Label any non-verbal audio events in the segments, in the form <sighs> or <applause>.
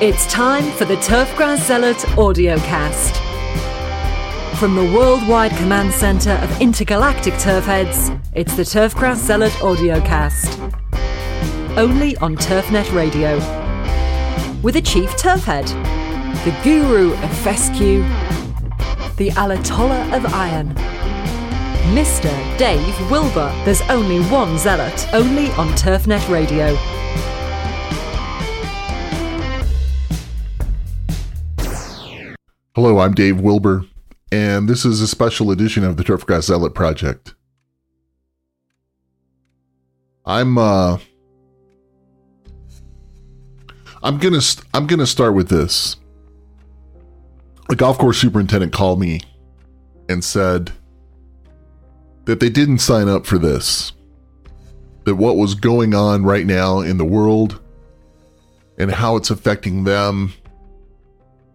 It's time for the Turfgrass Zealot audiocast. From the worldwide command center of intergalactic turfheads, it's the Turfgrass Zealot audiocast. Only on Turfnet Radio. With a chief turfhead, the guru of fescue, the Ayatollah of iron, Mr. Dave Wilber. There's only one zealot, only on Turfnet Radio. Hello, I'm Dave Wilber, and this is a special edition of the Turfgrass Zealot Project. I'm uh I'm gonna st- I'm gonna start with this. A golf course superintendent called me and said that they didn't sign up for this. That what was going on right now in the world and how it's affecting them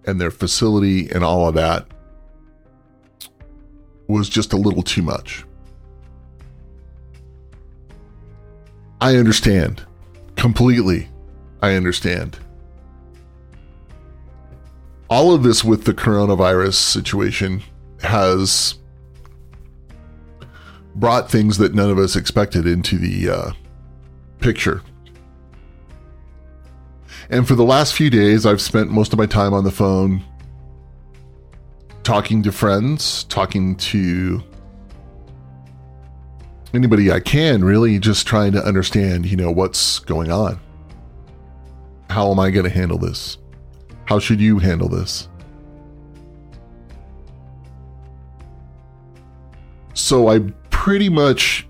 and their facility and all of that was just a little too much. I understand completely. I understand. All of this with the coronavirus situation has brought things that none of us expected into the uh, picture. And for the last few days, I've spent most of my time on the phone talking to friends, talking to anybody I can, really just trying to understand, you know, what's going on. How am I going to handle this? How should you handle this? So I pretty much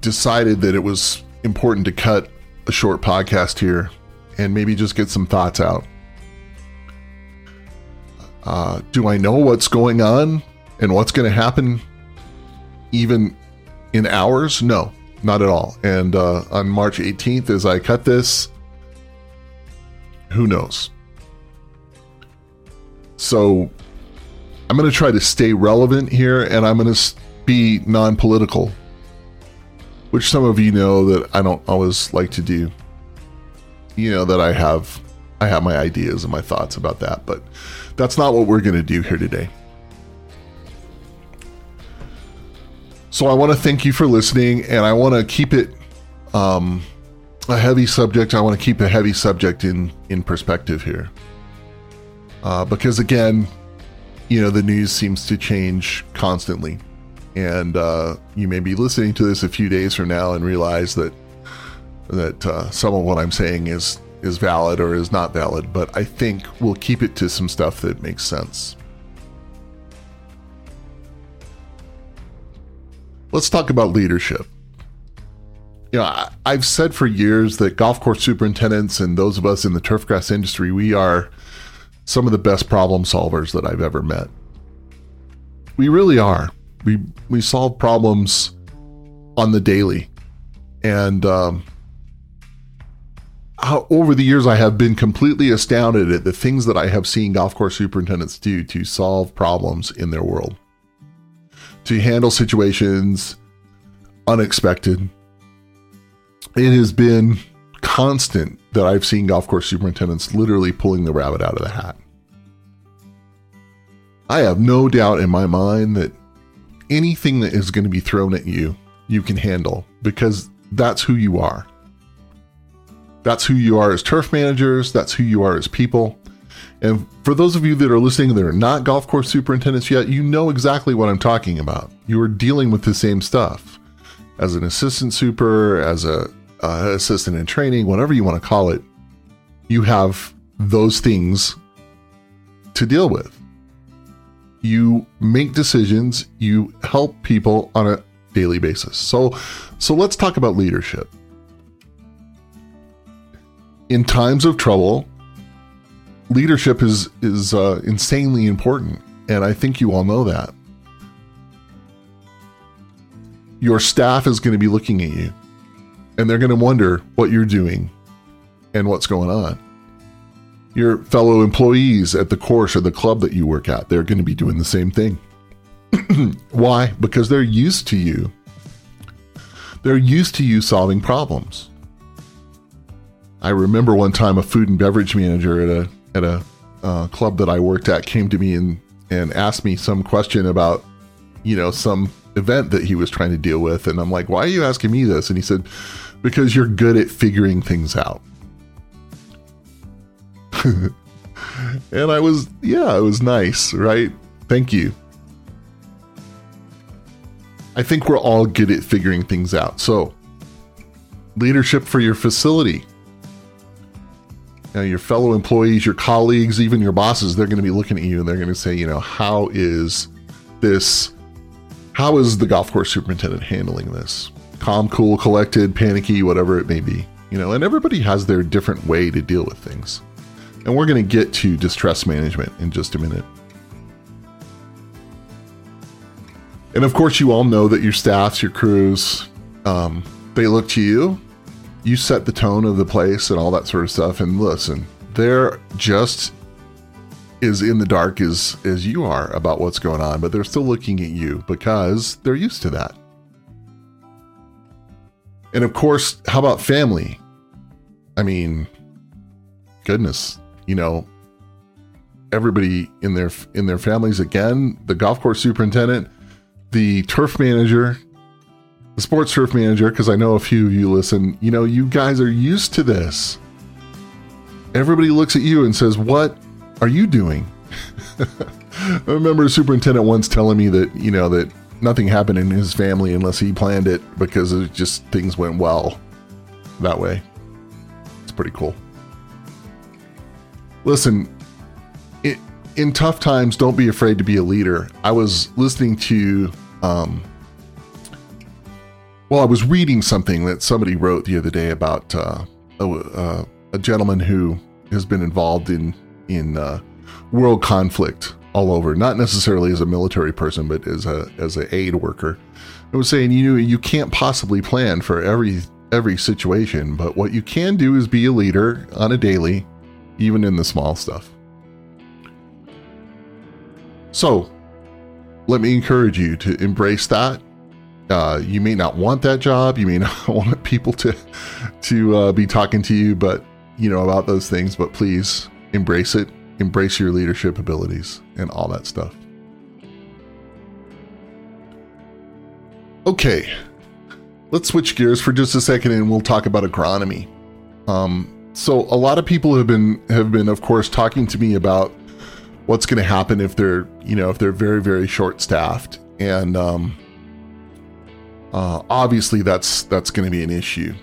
decided that it was important to cut a short podcast here and maybe just get some thoughts out. Uh, do I know what's going on and what's going to happen even in hours? No, not at all. And uh, on March 18th, as I cut this, who knows? So I'm going to try to stay relevant here and I'm going to be non political, which some of you know that I don't always like to do you know that I have I have my ideas and my thoughts about that, but that's not what we're going to do here today. So I want to thank you for listening, and I want to keep it um, a heavy subject. I want to keep a heavy subject in in perspective here, uh, because again, you know the news seems to change constantly, and uh, you may be listening to this a few days from now and realize that that uh, some of what I'm saying is is valid or is not valid, but I think we'll keep it to some stuff that makes sense. Let's talk about leadership. You know, I, I've said for years that golf course superintendents and those of us in the turfgrass industry, we are some of the best problem solvers that I've ever met. We really are. We we solve problems on the daily, and um, how, over the years, I have been completely astounded at the things that I have seen golf course superintendents do to solve problems in their world, to handle situations unexpected. It has been constant that I've seen golf course superintendents literally pulling the rabbit out of the hat. I have no doubt in my mind that anything that is going to be thrown at you, you can handle because that's who you are. That's who you are as turf managers. That's who you are as people. And for those of you that are listening that are not golf course superintendents yet, you know exactly what I'm talking about. You are dealing with the same stuff as an assistant super, as a uh, assistant in training, whatever you want to call it. You have those things to deal with. You make decisions. You help people on a daily basis. So, so let's talk about leadership in times of trouble, leadership is is uh, insanely important, and I think you all know that. Your staff is going to be looking at you, and they're going to wonder what you're doing and what's going on. Your fellow employees at the course or the club that you work at, they're going to be doing the same thing. <clears throat> Why? Because they're used to you They're used to you solving problems. I remember one time a food and beverage manager at a at a uh, club that I worked at came to me and and asked me some question about you know some event that he was trying to deal with and I'm like why are you asking me this and he said because you're good at figuring things out <laughs> and I was yeah it was nice right thank you I think we're all good at figuring things out so leadership for your facility know, your fellow employees, your colleagues, even your bosses, they're going to be looking at you and they're going to say, you know, how is this, how is the golf course superintendent handling this? Calm, cool, collected, panicky, whatever it may be. You know, and everybody has their different way to deal with things. And we're going to get to distress management in just a minute. And of course, you all know that your staffs, your crews, um, they look to you you set the tone of the place and all that sort of stuff. And listen, they're just as in the dark as as you are about what's going on, but they're still looking at you because they're used to that. And of course, how about family? I mean, goodness, you know, everybody in their in their families again, the golf course superintendent, the turf manager, the sports turf manager, because I know a few of you listen, you know, you guys are used to this. Everybody looks at you and says, What are you doing? <laughs> I remember a superintendent once telling me that, you know, that nothing happened in his family unless he planned it because it just things went well that way. It's pretty cool. Listen, it, in tough times, don't be afraid to be a leader. I was listening to um, well, I was reading something that somebody wrote the other day about uh, a, uh, a, gentleman who has been involved in in uh, world conflict all over, not necessarily as a military person, but as a as an aid worker. I was saying, you you can't possibly plan for every every situation, but what you can do is be a leader on a daily, even in the small stuff. So, let me encourage you to embrace that uh, you may not want that job. You may <laughs> not want people to to uh, be talking to you, but you know about those things. But please embrace it. Embrace your leadership abilities and all that stuff. Okay, let's switch gears for just a second, and we'll talk about agronomy. Um, so a lot of people have been have been, of course, talking to me about what's going to happen if they're you know if they're very very short staffed and um, uh, obviously that's that's going to be an issue,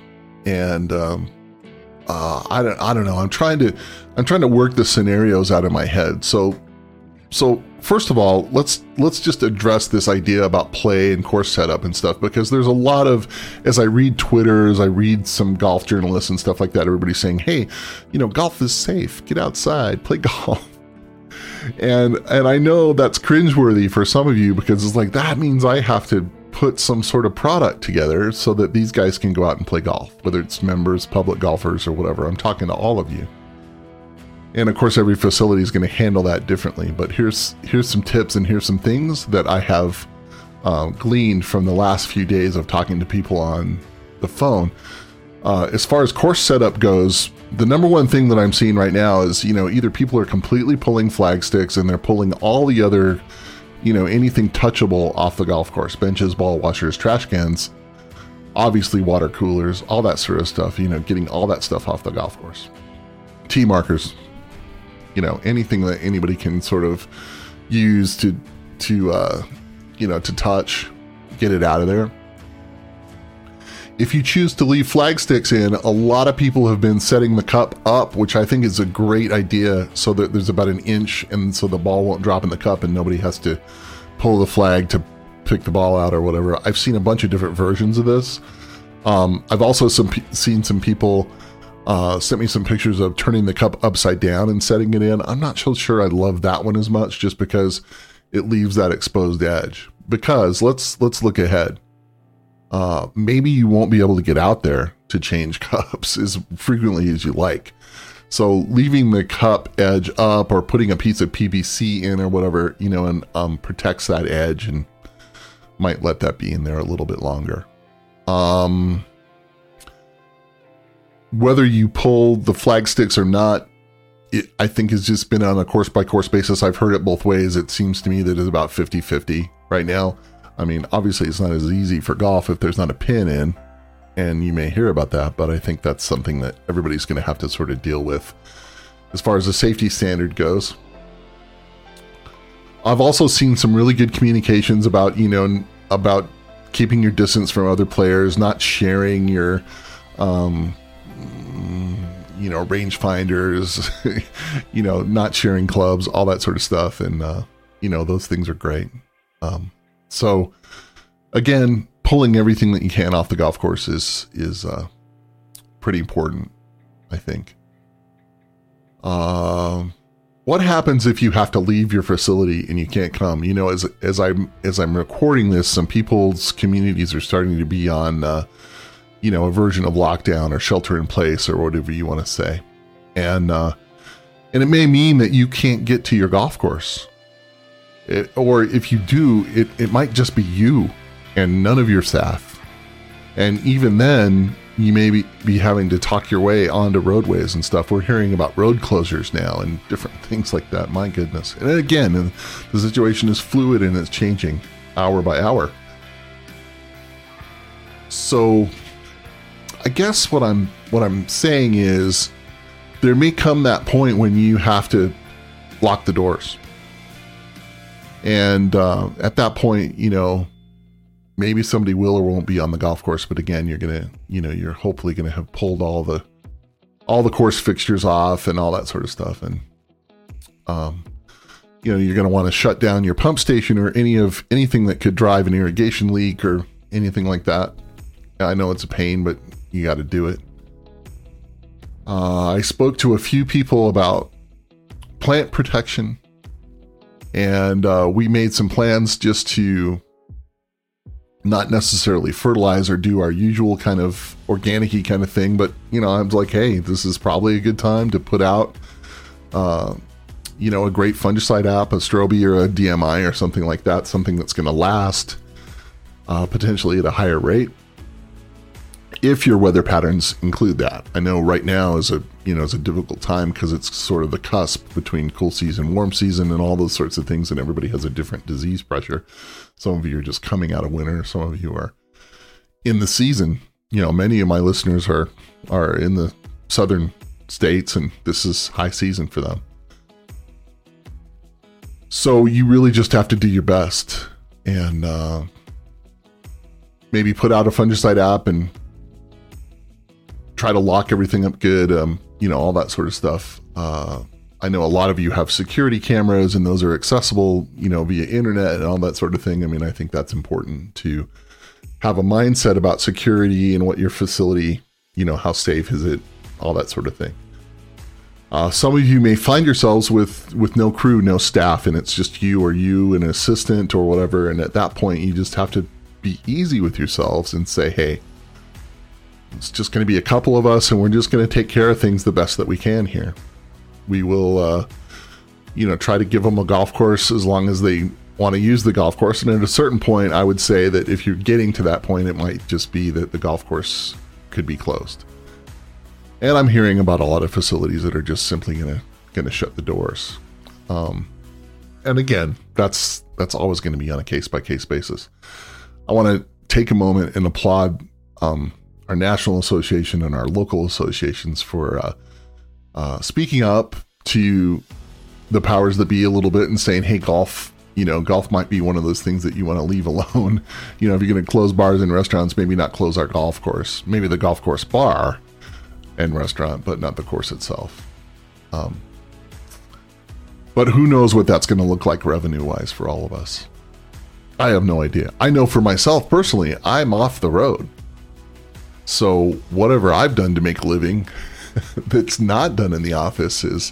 and um, uh, I don't I don't know. I'm trying to I'm trying to work the scenarios out of my head. So so first of all, let's let's just address this idea about play and course setup and stuff because there's a lot of as I read Twitter, as I read some golf journalists and stuff like that, everybody's saying, "Hey, you know, golf is safe. Get outside, play <laughs> golf." And and I know that's cringeworthy for some of you because it's like that means I have to put some sort of product together so that these guys can go out and play golf, whether it's members, public golfers, or whatever. I'm talking to all of you. And of course, every facility is going to handle that differently. But here's here's some tips and here's some things that I have uh, gleaned from the last few days of talking to people on the phone. Uh, as far as course setup goes, the number one thing that I'm seeing right now is you know either people are completely pulling flag sticks and they're pulling all the other you know, anything touchable off the golf course benches, ball washers, trash cans, obviously water coolers, all that sort of stuff, you know, getting all that stuff off the golf course. Tee markers, you know, anything that anybody can sort of use to, to, uh, you know, to touch, get it out of there. If you choose to leave flag sticks in, a lot of people have been setting the cup up, which I think is a great idea, so that there's about an inch, and so the ball won't drop in the cup, and nobody has to pull the flag to pick the ball out or whatever. I've seen a bunch of different versions of this. Um, I've also some seen some people uh, sent me some pictures of turning the cup upside down and setting it in. I'm not so sure I love that one as much, just because it leaves that exposed edge. Because let's let's look ahead uh, maybe you won't be able to get out there to change <laughs> cups as frequently as you like. So leaving the cup edge up or putting a piece of PVC in or whatever, you know, and um, protects that edge and might let that be in there a little bit longer. Um, whether you pull the flag sticks or not, it, I think has just been on a course by course basis. I've heard it both ways. It seems to me that it's about 50 50 right now. I mean, obviously, it's not as easy for golf if there's not a pin in, and you may hear about that, but I think that's something that everybody's going to have to sort of deal with as far as the safety standard goes. I've also seen some really good communications about, you know, about keeping your distance from other players, not sharing your, um, you know, rangefinders, <laughs> you know, not sharing clubs, all that sort of stuff. And, uh, you know, those things are great. Um, so again, pulling everything that you can off the golf course is, is, uh, pretty important, I think. Um, what happens if you have to leave your facility and you can't come? You know, as as I'm as I'm recording this, some people's communities are starting to be on, uh, you know, a version of lockdown or shelter in place or whatever you want to say, and uh, and it may mean that you can't get to your golf course, it, or if you do, it it might just be you and none of your staff, and even then, you may be, be having to talk your way onto roadways and stuff. We're hearing about road closures now and different <laughs> things like that. My goodness. And again, the situation is fluid and it's changing hour by hour. So I guess what I'm what I'm saying is there may come that point when you have to lock the doors. And uh, at that point, you know, maybe somebody will or won't be on the golf course but again you're gonna you know you're hopefully gonna have pulled all the all the course fixtures off and all that sort of stuff and um you know you're to want to shut down your pump station or any of anything that could drive an irrigation leak or anything like that i know it's a pain but you got to do it. Uh, i spoke to a few people about plant protection. And uh, we made some plans just to not necessarily fertilize or do our usual kind of organic kind of thing, but you know, I was like, hey, this is probably a good time to put out, uh, you know, a great fungicide app, a Strobe or a DMI or something like that, something that's going to last uh, potentially at a higher rate if your weather patterns include that. I know right now is a you know is a difficult time because it's sort of the cusp between cool season, warm season, and all those sorts of things, and everybody has a different disease pressure. Some of you are just coming out of winter. Some of you are in the season. You know, many of my listeners are are in the southern states, and this is high season for them. So you really just have to do your best and uh, maybe put out a fungicide app and try to lock everything up good, um, you know, all that sort of stuff. Uh, I know a lot of you have security cameras and those are accessible, you know, via internet and all that sort of thing. I mean, I think that's important to have a mindset about security and what your facility, you know, how safe is it, all that sort of thing. Uh, some of you may find yourselves with with no crew, no staff, and it's just you or you, and an assistant or whatever. And at that point, you just have to be easy with yourselves and say, "Hey, it's just going to be a couple of us, and we're just going to take care of things the best that we can here. We will, uh, you know, try to give them a golf course as long as they want to use the golf course. And at a certain point, I would say that if you're getting to that point, it might just be that the golf course could be closed. And I'm hearing about a lot of facilities that are just simply going to going to shut the doors. Um, and again, that's that's always going to be on a case by case basis. I want to take a moment and applaud um, our national association and our local associations for uh, uh, speaking up to the powers that be a little bit and saying, "Hey, golf." You know, golf might be one of those things that you want to leave <laughs> alone. You know, if you're going to close bars and restaurants, maybe not close our golf course. Maybe the golf course bar and restaurant, but not the course itself. Um, but who knows what that's going to look like revenue wise for all of us? I have no idea. I know for myself personally, I'm off the road. So whatever I've done to make a living <laughs> that's not done in the office is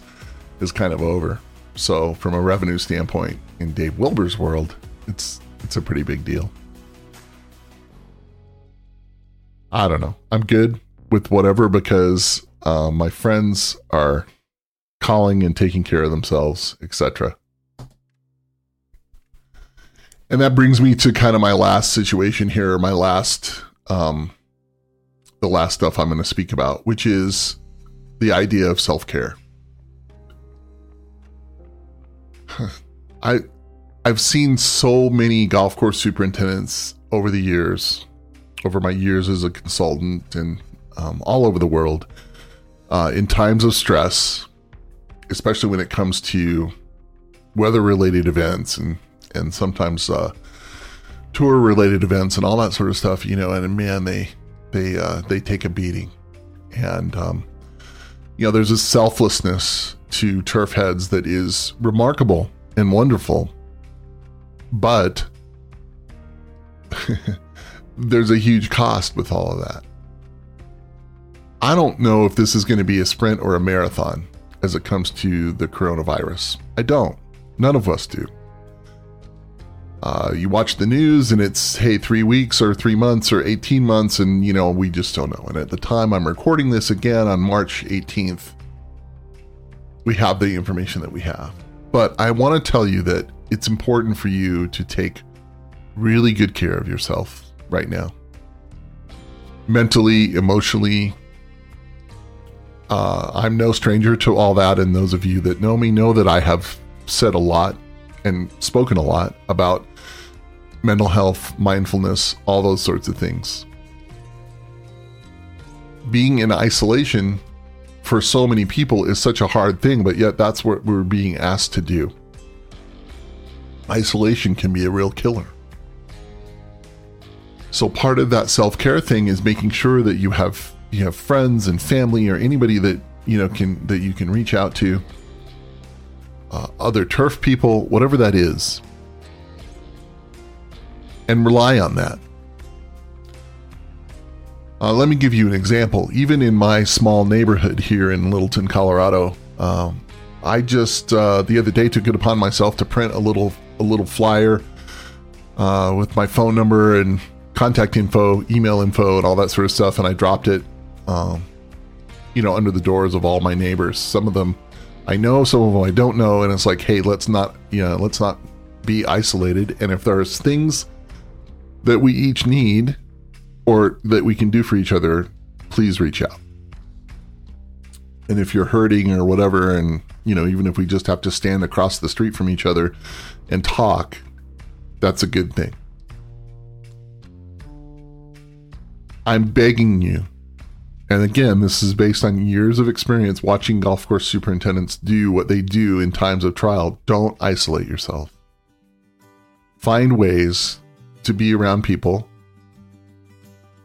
is kind of over. So from a revenue standpoint, in Dave Wilber's world, it's it's a pretty big deal. I don't know. I'm good with whatever because uh, my friends are calling and taking care of themselves, etc. And that brings me to kind of my last situation here, my last um, the last stuff I'm going to speak about, which is the idea of self care. <sighs> I I've seen so many golf course superintendents over the years, over my years as a consultant, and um, all over the world, uh, in times of stress, especially when it comes to weather-related events and and sometimes uh, tour-related events and all that sort of stuff. You know, and man, they they uh, they take a beating, and um, you know, there's a selflessness to turf heads that is remarkable and wonderful, but <laughs> there's a huge cost with all of that. I don't know if this is going to be a sprint or a marathon as it comes to the coronavirus. I don't. None of us do. Uh, you watch the news and it's, hey, three weeks or three months or 18 months, and, you know, we just don't know. And at the time I'm recording this again on March 18th, we have the information that we have. But I want to tell you that it's important for you to take really good care of yourself right now. Mentally, emotionally. Uh, I'm no stranger to all that, and those of you that know me know that I have said a lot and spoken a lot about mental health, mindfulness, all those sorts of things. Being in isolation for so many people is such a hard thing, but yet that's what we're being asked to do. Isolation can be a real killer. So part of that self-care thing is making sure that you have you have friends and family or anybody that you know can that you can reach out to uh, other turf people, whatever that is, and rely on that. Uh, let me give you an example. Even in my small neighborhood here in Littleton, Colorado, um, I just uh, the other day took it upon myself to print a little a little flyer uh, with my phone number and contact info, email info, and all that sort of stuff, and I dropped it, um, you know, under the doors of all my neighbors. Some of them I know, some of them I don't know, and it's like, hey, let's not, you know, let's not be isolated. And if there's things that we each need or that we can do for each other, please reach out. And if you're hurting or whatever, and you know, even if we just have to stand across the street from each other and talk, that's a good thing. I'm begging you, and again, this is based on years of experience watching golf course superintendents do what they do in times of trial. Don't isolate yourself. Find ways to be around people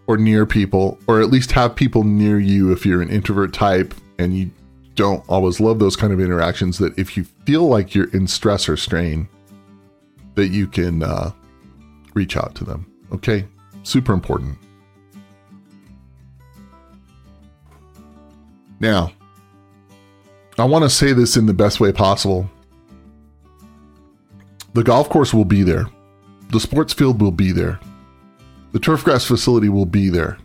or near people, or at least have people near you if you're an introvert type and you don't always love those kind of interactions. That if you feel like you're in stress or strain, that you can uh, reach out to them. Okay, super important. Now, I want to say this in the best way possible. The golf course will be there. The sports field will be there. The turf grass facility will be there.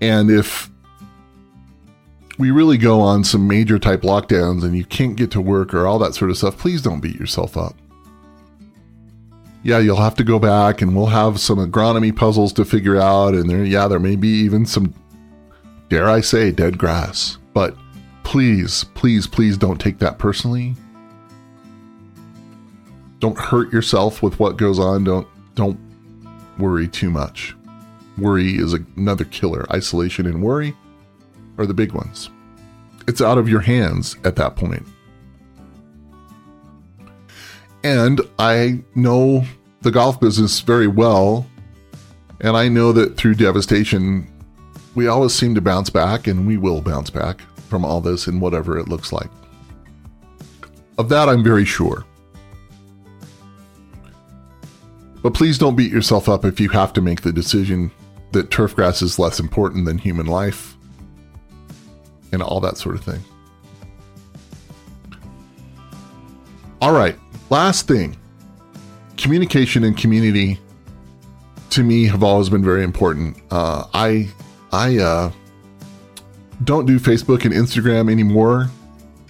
And if we really go on some major type lockdowns and you can't get to work or all that sort of stuff, please don't beat yourself up. Yeah, you'll have to go back and we'll have some agronomy puzzles to figure out. And there, yeah, there may be even some, dare I say, dead grass. But please, please, please don't take that personally. Don't hurt yourself with what goes on. Don't, don't worry too much. Worry is another killer. Isolation and worry are the big ones. It's out of your hands at that point. And I know the golf business very well. And I know that through devastation, we always seem to bounce back, and we will bounce back from all this in whatever it looks like. Of that, I'm very sure. But please don't beat yourself up if you have to make the decision that turf grass is less important than human life and all that sort of thing. All right, last thing communication and community to me have always been very important. Uh, I I uh, don't do Facebook and Instagram anymore,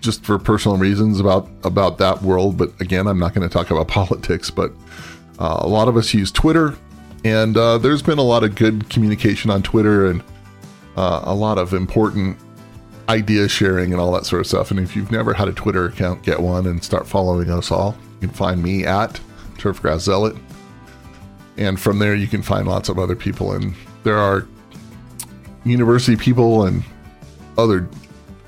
just for personal reasons about about that world. But again, I'm not going to talk about <laughs> politics. But uh, a lot of us use Twitter, And uh, there's been a lot of good communication on Twitter and uh, a lot of important idea sharing and all that sort of stuff. And if you've never had a Twitter account, get one and start following us all. You can find me at Turfgrass Zealot. And from there, you can find lots of other people. And there are university people and other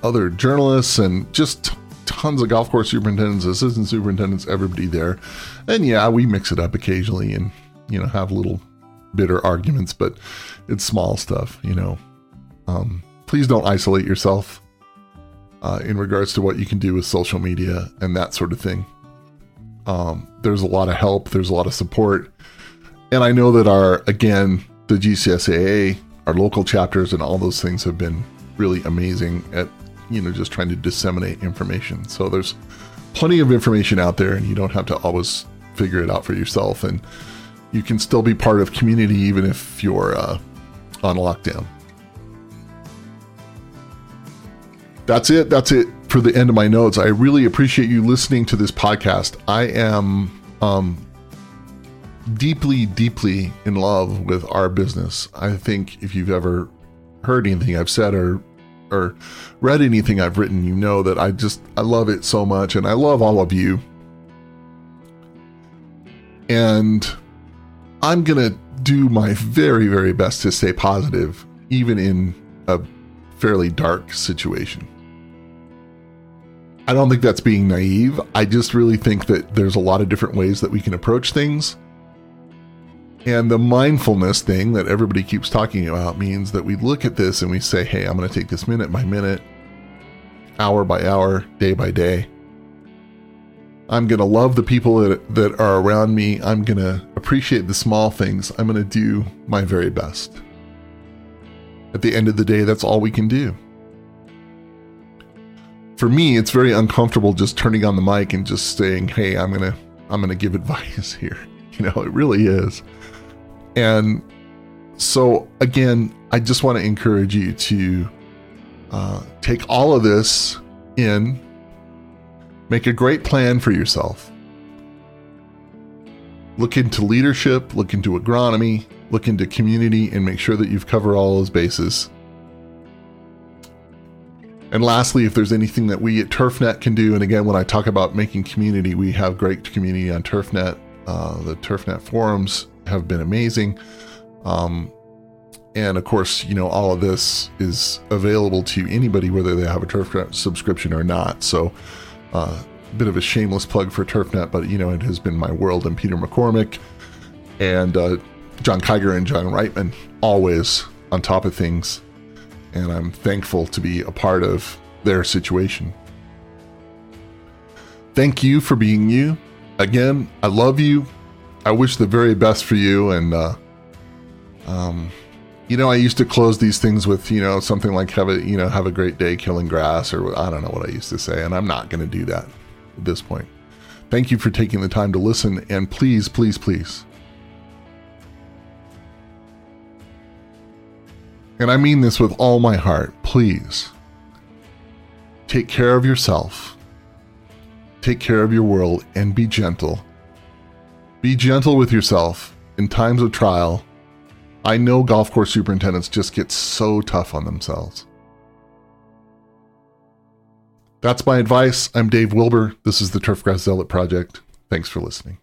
other journalists and just tons of golf course superintendents, assistant superintendents, everybody there. And yeah, we mix it up occasionally and, you know, have little bitter arguments, but it's small stuff, you know. Um, please don't isolate yourself uh, in regards to what you can do with social media and that sort of thing. Um, there's a lot of help, there's a lot of support. And I know that our, again, the GCSAA, our local chapters, and all those things have been really amazing at you know just trying to disseminate information. So there's plenty of information out there, and you don't have to always figure it out for yourself. And you can still be part of community even if you're uh, on lockdown. That's it. That's it for the end of my notes. I really appreciate you listening to this podcast. I am um, deeply, deeply in love with our business. I think if you've ever heard anything I've said or or read anything I've written, you know that I just I love it so much and I love all of you. And I'm going to do my very very best to stay positive even in a fairly dark situation. I don't think that's being naive. I just really think that there's a lot of different ways that we can approach things and the mindfulness thing that everybody keeps talking about means that we look at this and we say, hey, I'm going to take this minute by minute, hour by hour, day by day. I'm going to love the people that, that are around me. I'm going to appreciate the small things. I'm going to do my very best. At the end of the day, that's all we can do. For me, it's very uncomfortable just turning on the mic and just saying, "Hey, I'm going to I'm going to give advice <laughs> here." You know, it really is. And so, again, I just want to encourage you to uh, take all of this in, make a great plan for yourself. Look into leadership, look into agronomy, look into community, and make sure that you've covered all those bases. And lastly, if there's anything that we at TurfNet can do, and again, when I talk about making community, we have great community on TurfNet. Uh, the TurfNet forums have been amazing. Um, and of course, you know, all of this is available to anybody, whether they have a TurfNet subscription or not. So, a uh, bit of a shameless plug for TurfNet, but you know, it has been my world and Peter McCormick and uh, Jon Kiger and John Reitman always on top of things. And I'm thankful to be a part of their situation. Thank you for being you. Again, I love you. I wish the very best for you. And, uh, um, you know, I used to close these things with, you know, something like have a, you know, have a great day killing grass or I don't know what I used to say. And I'm not going to do that at this point. Thank you for taking the time to listen. And please, please, please. And I mean this with all my heart. Please take care of yourself, take care of your world, and be gentle be gentle with yourself in times of trial. I know golf course superintendents just get so tough on themselves. That's my advice. I'm Dave Wilber. This is the Turfgrass Zealot Project. Thanks for listening.